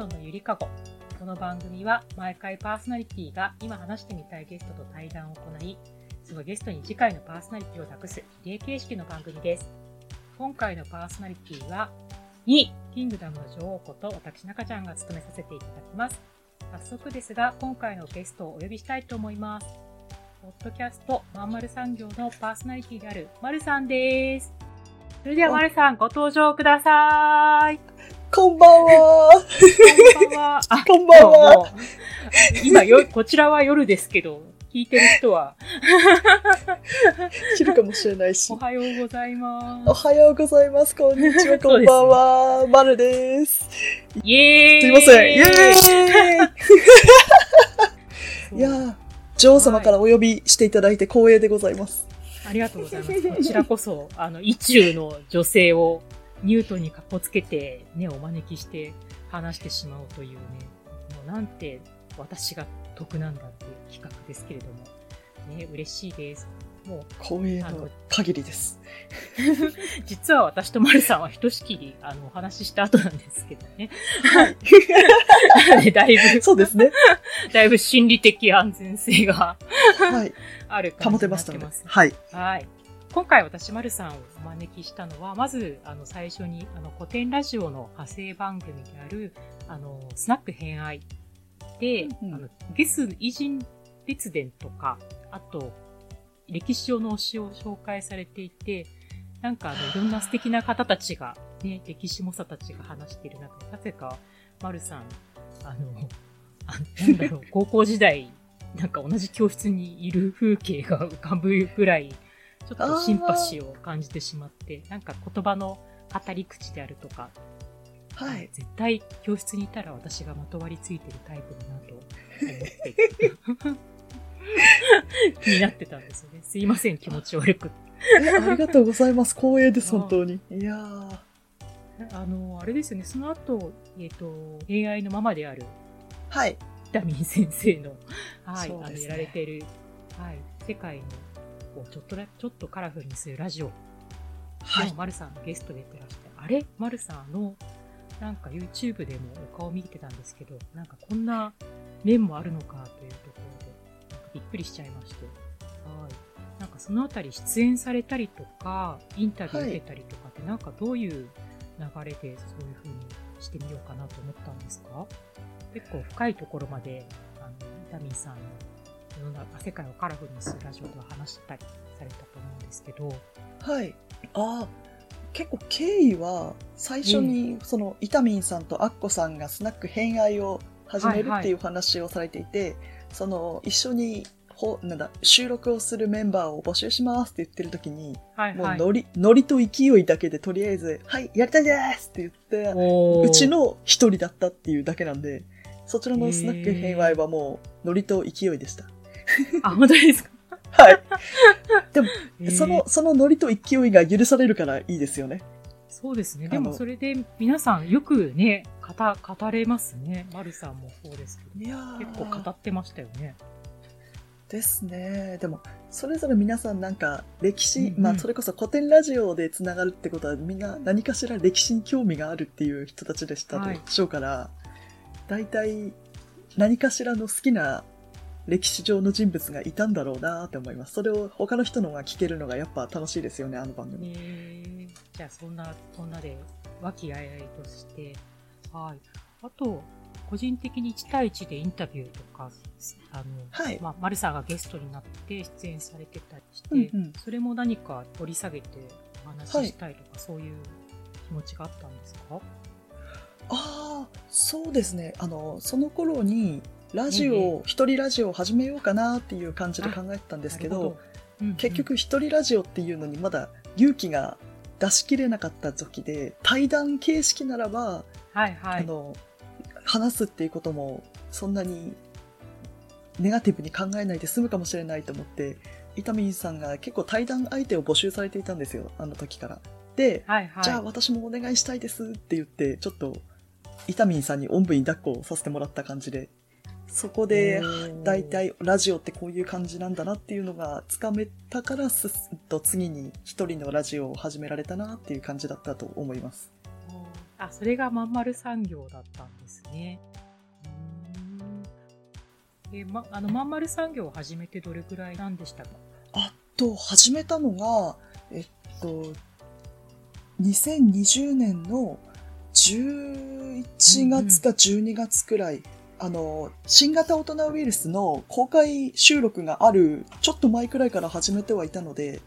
ドのゆりかご。この番組は毎回パーソナリティが今話してみたいゲストと対談を行い、そのゲストに次回のパーソナリティを託すリレー形式の番組です。今回のパーソナリティは、2、キングダムの女王こと私中ちゃんが務めさせていただきます。早速ですが、今回のゲストをお呼びしたいと思います。ポッドキャストまんまる産業のパーソナリティであるまるさんです。それではまるさんご登場ください。こんばんは。こんばんは。あこんばんは今よ、こちらは夜ですけど、聞いてる人は昼かもしれないしお。はようございまおはようございます。こんにちは。こんばんは。まるです。す。イエーイすいません。イェーイいやー、女王様からお呼びしていただいて光栄でございます。ありがとうございます。こちらこそ、あの、意中の女性をニュートンにかっこつけて、ね、お招きして話してしまうというね、もうなんて私が得なんだっていう企画ですけれども、ね、嬉しいです。もう、光栄の限りです。実は私とマルさんはひとしきり、あの、お話しした後なんですけどね。はい。だいぶ、そうですね。だいぶ心理的安全性がはい。ある感保じになてましたのでってます。。はい。はい。今回私、まるさんをお招きしたのは、まず、あの、最初に、あの、古典ラジオの派生番組である、あの、スナック偏愛で、うんうん。あの、ゲス偉人列伝とか、あと、歴史上の推しを紹介されていて、なんか、あの、いろんな素敵な方たちが、ね、歴史猛者たちが話している中で、なぜか、まるさん、あの、あなんだろう、高校時代、なんか同じ教室にいる風景が浮かぶぐらい、ちょっとシンパシーを感じてしまって、なんか言葉の語り口であるとか、はい。絶対教室にいたら私がまとわりついてるタイプだなと思って、気になってたんですよね。すいません、気持ち悪く。えありがとうございます。光栄です、本当に。いやー。あの、あれですよね、その後、えっ、と、AI のママであるはい。ビタミン先生の、はい、あの、やられてる、はい、世界の、こうちょっとだ、ちょっとカラフルにするラジオはいでも、。マルさんゲストで出てらして、あれ？マルさんあの、なんか YouTube でもお顔見てたんですけど、なんかこんな面もあるのかというところで、なんかびっくりしちゃいまして。はい。なんかそのあたり出演されたりとか、インタビュー受けたりとかって、なんかどういう流れでそういう風にしてみようかなと思ったんですか？結構深いところまで、あの、ビタミンさんの世の中、世界をカラフルにするラジオでは話したりされたと思うんですけど、はい。ああ、結構経緯は、最初に、その、イタミンさんとアッコさんがスナック偏愛を始めるはいはいっていう話をされていて、その、一緒に、ほなんだ、収録をするメンバーを募集しますって言ってる時に、はいはい。もうノリ、ノリと勢いだけでとりあえず、はい、やりたいですって言って、うちの一人だったっていうだけなんで、そちらのスナック偏愛はもう、ノリと勢いでした。あ、本当ですか？はい。でも、そえの、そのノリと勢いが許されるからいいですよね。そうですね。でもそれで皆さんよくね、語、語れますね。マルさんもそうですけいやーど。結構語ってましたよね。ですね。でも、それぞれ皆さんなんか、歴史、うんうんまあ、それこそ古典ラジオでつながるってことは、みんな何かしら歴史に興味があるっていう人たちでしたはいでしょうから、大体、何かしらの好きな歴史上の人物がいたんだろうなって思います。それを他の人のが聞けるのがやっぱ楽しいですよね、あの番組。えー、じゃあそんな、そんなで、和気あいあいとして、はい。あと、個人的に1対1でインタビューとか、あの、はいまあ、マルさんがゲストになって出演されてたりして、うんうんそれも何か取り下げてお話ししたいとか、そういう気持ちがあったんですか？ああ、そうですね。あの、その頃に、ラジえオ、一人ラジオを始めようかなっていう感じで考えてたんですけど、結局一人ラジオっていうのにまだ勇気が出し切れなかった時で、対談形式ならば、はいはい。あの、話すっていうこともそんなにネガティブに考えないで済むかもしれないと思って、伊丹さんが結構対談相手を募集されていたんですよ、あの時から。で、はいはい。じゃあ私もお願いしたいですって言って、ちょっと、伊丹さんにおんぶに抱っこをさせてもらった感じで、そこで、大体ラジオってこういう感じなんだなっていうのがつかめたからすっと次に一人のラジオを始められたなっていう感じだったと思います。あ、それがまんまる産業だったんですね。うーん。で、ま、あの、まんまる産業を始めてどれくらいなんでしたか？あと、始めたのが、えっと、2020年の11月か12月くらい、あの、新型大人ウイルスの公開収録がある、ちょっと前くらいから始めてはいたので、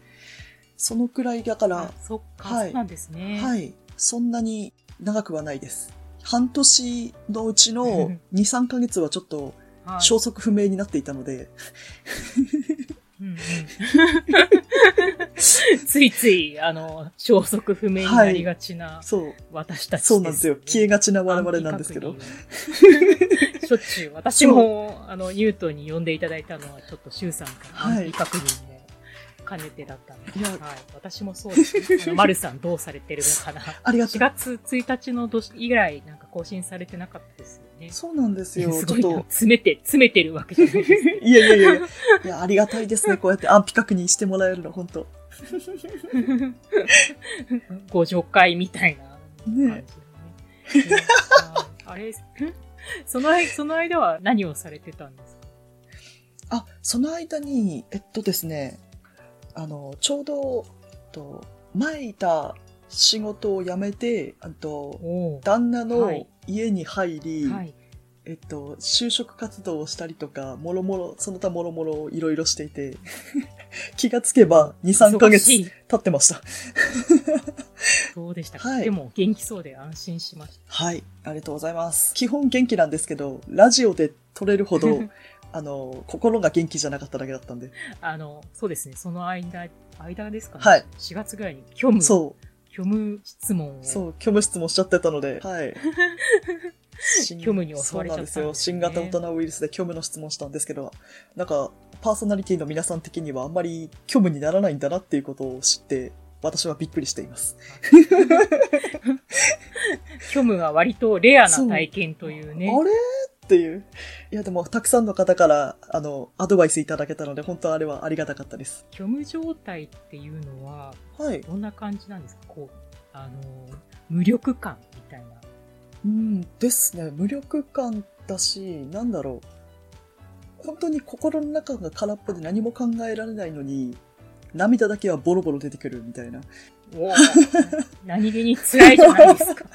そのくらいだからあ、そっか、はいそうなんですね。はい、そんなに長くはないです。半年のうちの 2、3ヶ月はちょっとはい。消息不明になっていたので、うんうん ついつい、あの、消息不明になりがちなそう、私たちです、そうなんですよ。消えがちな我々なんですけど。しょっちゅう、私も、あの、ニュートンに呼んでいただいたのは、ちょっと、シュウさんからはい安否確認も兼ねてだったので、いやはい。私もそうです、ね。あの、マルさんどうされてるのかな。4ありがとう。月1日の年以来、なんか更新されてなかったですよね。そうなんですよ。すごいなちょっと。詰めて、詰めてるわけじゃないです。いやいやいやいや。いや、ありがたいですね。こうやって安否確認してもらえるの、本当 ご助会みたいな感じでね。ねあれ、その間、その間は何をされてたんですか？あ、その間に、えっとですね、あの、ちょうど、えっと、前いた仕事を辞めて、あと、お旦那はのい家に入り、はい。えっと、就職活動をしたりとか、もろもろ、その他もろもろいろいろしていて、気がつけば2、3ヶ月経ってました。そうでしたか？はいでも、元気そうで安心しましはい、ありがとうございます。基本元気なんですけど、ラジオで撮れるほど、あの、心が元気じゃなかっただけだったんで。た。あの、そうですね、その間、間ですかね？はい。4月ぐらいに虚無、そ虚無質問を。う、そう、虚無質もしちゃってたので、はい。新虚無に襲われちゃったんですねそうなんですよ。新型大人ウイルスで虚無の質問したんですけど、なんか、パーソナリティの皆さん的にはあんまり虚無にならないんだなっていうことを知って、私はびっくりしています。虚無が割とレアな体験というね。あれ？っていう。いや、でも、たくさんの方から、あの、アドバイスいただけたので、本当あれはありがたかったです。虚無状態っていうのは、はい。どんな感じなんですか？こう、あの、無力感みたいな。うんですね。無力感だし、なんだろう。本当に心の中が空っぽで何も考えられないのに、涙だけはボロボロ出てくるみたいな。おー 何気に辛いじゃないですか。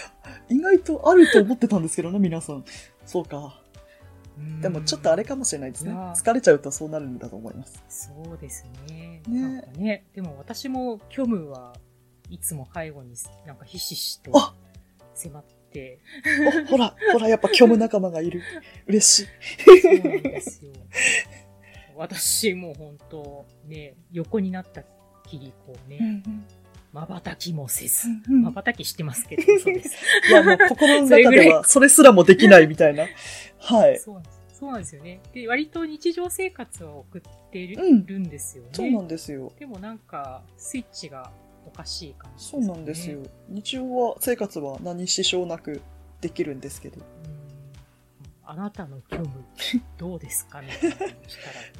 意外とあると思ってたんですけどね、皆さん。そうか。うんでもちょっとあれかもしれないですね。疲れちゃうとそうなるんだと思います。そうですね。ねなんかね、でも私も虚無はいつも背後になんかひしひしとあ迫って、お、ほら、ほら、やっぱ虚無仲間がいる。嬉しい。そうなんですよ。私も本当ね、横になったきりこうね、瞬きもせず、うん瞬きしてますけど、そうです。いや、もう心の中ではそれすらもできないみたいな。はい。そうなんです。そうなんですよね。で、割と日常生活は送っている,、うんんですよね。そうなんですよ。でもなんか、スイッチがおかしい感じそうなんですよ。日常は、生活は何支障なくできるんですけど。うんあなたの虚無、どうですかみたいなしたら、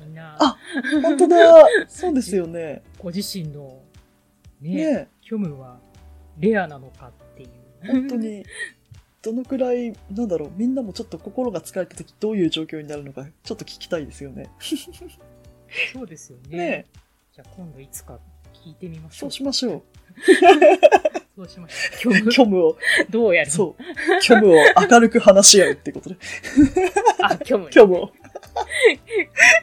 みんな、あ本当だそうですよね。ご自身の、ね、ね虚無はレアなのかっていう。本当。に、どのくらい、なんだろう、みんなもちょっと心が疲れた時どういう状況になるのか、ちょっと聞きたいですよね。そうですよね。ねじゃあ今度いつか聞いてみましょ。そううしましょう。そうしましょう。虚無、虚無を、どうやる？そう、虚無を明るく話し合うってことで。あ、虚無。虚無を。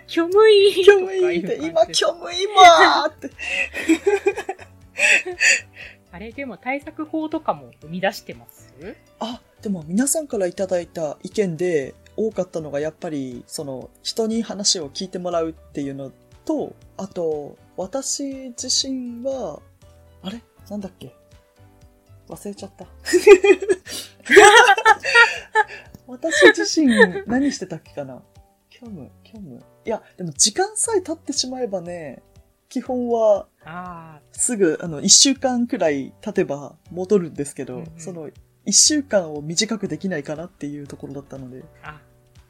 虚無い虚無いいって、今、虚虚無今って。あれ、でも対策法とかも生み出してます？あ、でも皆さんからいただいた意見で多かったのがやっぱり、その、人に話を聞いてもらうっていうのと、あと、私自身は、あれ？なんだっけ？忘れちゃった。私自身何してたっけかな？虚無、虚無。いや、でも時間さえ経ってしまえばね、基本はあすぐ、あの、一週間くらい経てば戻るんですけど、うんうんその、一週間を短くできないかなっていうところだったので、あ、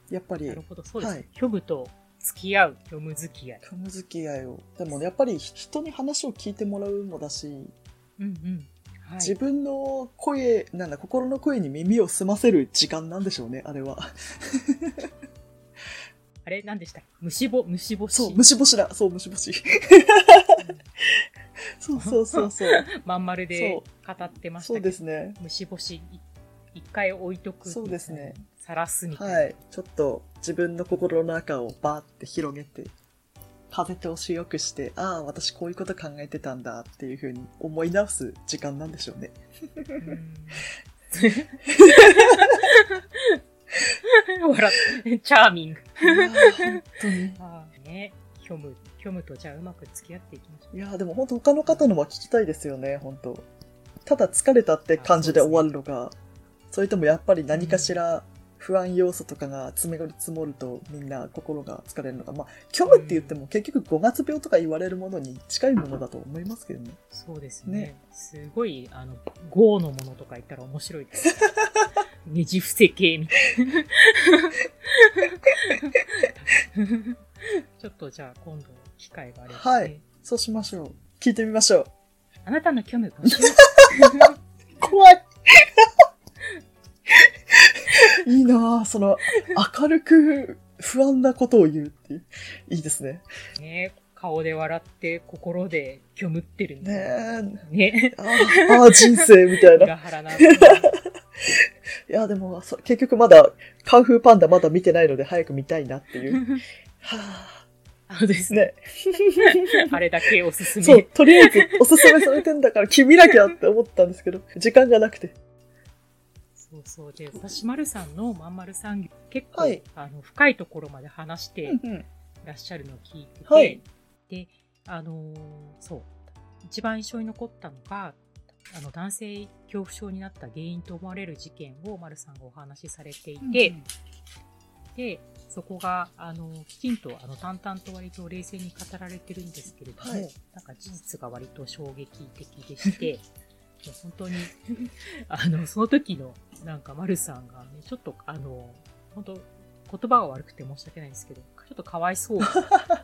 やっぱりなる、ほど、そうですね。はい虚無と付き合う、虚無付き合い。虚無付き合いを。でも、やっぱり人に話を聞いてもらうもだし、うんうん。はい自分の声、なんだ、心の声に耳を澄ませる時間なんでしょうね、あれは。あれ何でした虫ぼ、虫干し。そう、虫干しだ。そう、虫干し。そうそうそうそう。まん丸で語ってましたそうけど。ですね。虫干し、い一回置いとく。そうですね。さらすみたいな。はい。ちょっと自分の心の中をバーって広げて、風通しよくして、ああ、私こういうこと考えてたんだっていうふうに思い直す時間なんでしょうね。うん笑って、チャーミング。本当に。ああね、虚無、虚無とじゃあうまく付き合っていきましょう。いやーでも本当他の方のは聞きたいですよね、本当ただ疲れたって感じで終わるのか、それともやっぱり何かしら不安要素とかが積もり積もるとみんな心が疲れるのか。まあ、虚無って言っても結局5月病とか言われるものに近いものだと思いますけどね。そうですね。ねすごい、あの、ゴーのものとか言ったら面白いです。ねじ伏せ系みたいな。ちょっとじゃあ今度機会があれば、ね。はいそうしましょう。聞いてみましょう。あなたの虚無募集。怖い いいなぁ、その、明るく不安なことを言うっていう。いいですね。ね、顔で笑って心で虚無ってるみたいな。ねね。え。あーあー、人生みたいな。裏腹な。いや、でも、そ結局まだ、カンフーパンダまだ見てないので早く見たいなっていう。はそうです。ね。あれだけおすすめ。そう、とりあえずおすすめされてんだから君見なきゃって思ったんですけど、時間がなくて。そうそう。で、私、丸さんのまんまる産業、結構、はいあの、深いところまで話してうんうん。らっしゃるのを聞いてて、はいで、あのーそう、一番印象に残ったのが、あの、男性恐怖症になった原因と思われる事件を丸さんがお話しされていて、で、そこが、あの、きちんと、あの、淡々と割と冷静に語られてるんですけれども、はいなんか事実が割と衝撃的でして、もう本当に、あの、その時の、なんか、丸さんがね、ちょっと、あの、本当言葉が悪くて申し訳ないんですけど、ちょっとかわいそう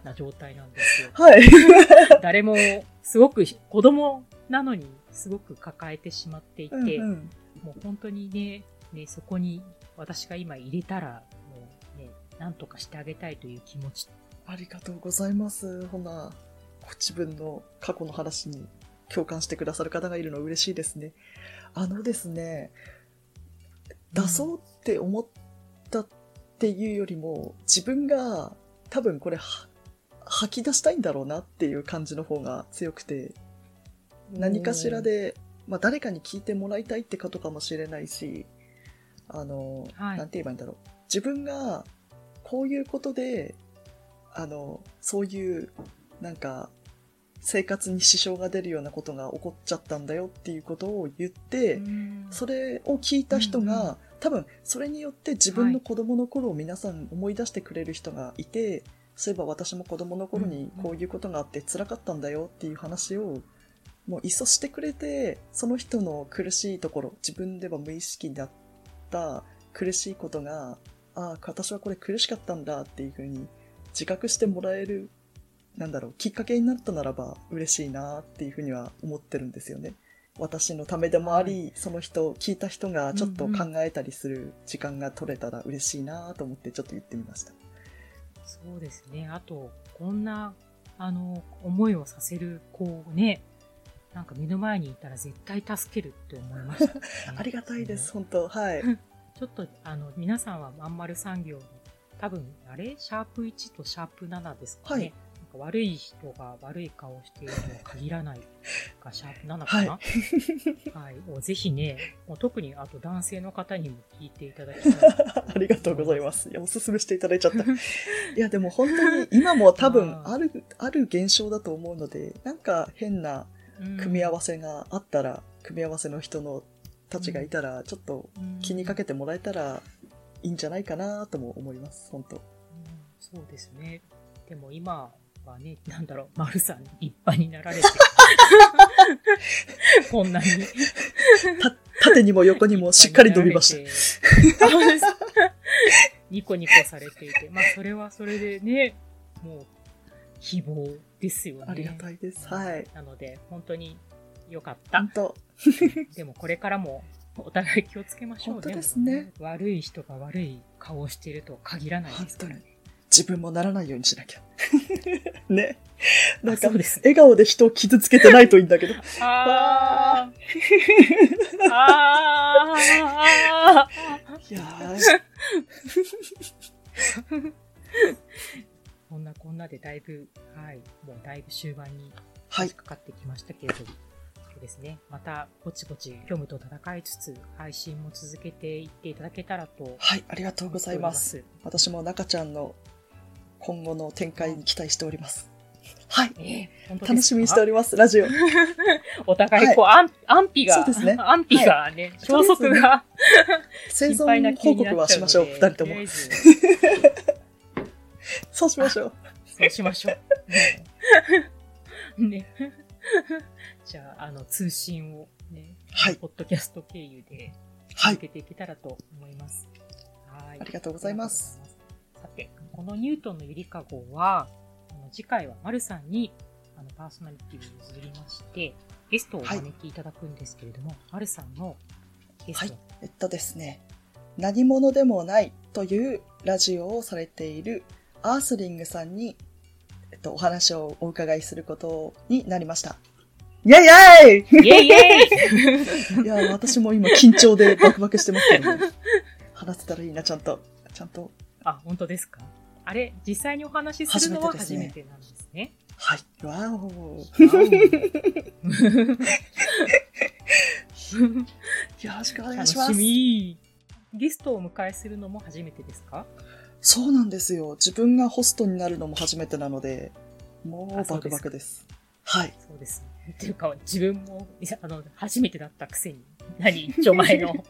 な状態なんですよ。はい。誰も、すごく、子供なのに、すごく抱えてしまっていて、うんうんもう本当にね、ね、そこに私が今入れたら、もうね、なんとかしてあげたいという気持ち。ありがとうございます。ほな、ご自分の過去の話に共感してくださる方がいるの嬉しいですね。あのですね、出そうって思ったっていうよりも、自分が多分これは吐き出したいんだろうなっていう感じの方が強くて、何かしらで、まあ誰かに聞いてもらいたいってことかもしれないし、あの、はいなんて言えばいいんだろう。自分がこういうことで、あの、そういう、なんか、生活に支障が出るようなことが起こっちゃったんだよっていうことを言って、うん。それを聞いた人が、多分それによって自分の子供の頃を皆さん思い出してくれる人がいて、そういえば私も子供の頃にこういうことがあって辛かったんだよっていう話をもういっそしてくれてその人の苦しいところ自分では無意識だった苦しいことがああ私はこれ苦しかったんだっていうふうに自覚してもらえるなんだろうきっかけになったならば嬉しいなっていうふうには思ってるんですよね。私のためでもあり、その人聞いた人がちょっと考えたりする時間が取れたら嬉しいなと思ってちょっと言ってみました。そうですね。あと、こんな、あの、思いをさせる子をね、なんか目の前にいたら絶対助けるって思いました、ねありがたいです、本当はい。ちょっと、あの、皆さんはまんまる産業の、多分、あれ？シャープ1とシャープ7ですかね。はいか悪い人が悪い顔をしているとは限らないが、シャープ7かな？はい。もうぜひね、もう特にあと男性の方にも聞いていただきたい。ありがとうございます。いや、おすすめしていただいちゃった。いや、でも本当に今も多分ある、ある現象だと思うので、なんか変な組み合わせがあったら、組み合わせの人のたちがいたら、ちょっと気にかけて、てもらえたらいいんじゃないかなとも思います、本当。うんそうですね。でも今はね、なんだろう、丸さん立派になられて、こんなに。縦にも横にもしっかり伸びました。た。ニコニコされていて、まあそれはそれでね、もう、希望ですよね。ありがたいです。はい。なので、本当によかった本。当でもこれからもお互い気をつけましょう本当ですね。悪い人が悪い顔をしているとは限らないですからね。自分もならないようにしなきゃ。ね。なんか、あそうです。笑顔で人を傷つけてないといいんだけど。あーあーいやーこんなこんなでだいぶ、はい、もうだいぶ終盤にはい。かかってきましたけれども、そうですね、またぼちぼち虚無と戦いつつ、配信も続けていっていただけたらとはい、ありがとうございます。私も中ちゃんの今後の展開に期待しております。はい。えー楽しみにしております、ラジオ。お互いこう、安安否が、そうですね安否がね、消息が生心配な存報気にな告はしましょう、二人ともそうしましょう。そうしましょう。ね。じゃあ、あの、通信をね、はいポッドキャスト経由ではい。続けていけたらと思います。はい。ありがとうございます。ありがとうございます。さて、このニュートンのゆりかごは、あの次回はまるさんにあのパーソナリティを譲りまして、ゲストをお招きいただくんですけれども、まるさんのゲストは、えっとですね、何者でもないというラジオをされているアースリングさんに、えっと、お話をお伺いすることになりました。イェイイェイイェイイェイ いや、私も今緊張でバクバクしてますけどね。話せたらいいな、ちゃんと。ちゃんと。あ、本当ですか？あれ、実際にお話しするのは初初めてなんですね。はい。わお。よろしくお願い楽しします。み。ゲストをお迎えするのも初めてですか？そうなんですよ。自分がホストになるのも初めてなので、もうバクバクです。はい。そうですね。っていうか、自分も、あの、初めてだったくせに、何、一丁前の、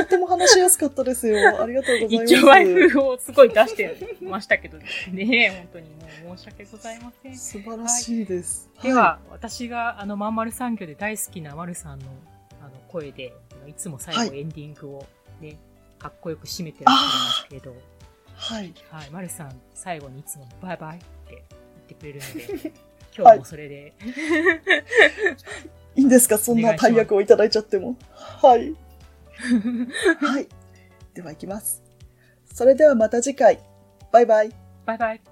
とっても話しやすかったですよ。ありがとうございます。一丁前風をすごい出してましたけどね、本当にもう申し訳ございません。素晴らしいです。では、私があの、まんまる産業で大好きなまるさんのあの声で、いつも最はい後エンディングをね、かっこよく締めてらっしゃいますけど、はい。はい、まるさん、最後にいつもバイバイって言ってくれるので、今日もそれで、いいんですか？そんな大役をいただいちゃっても。はい。はい。では行きます。それではまた次回。バイバイ。バイバイ。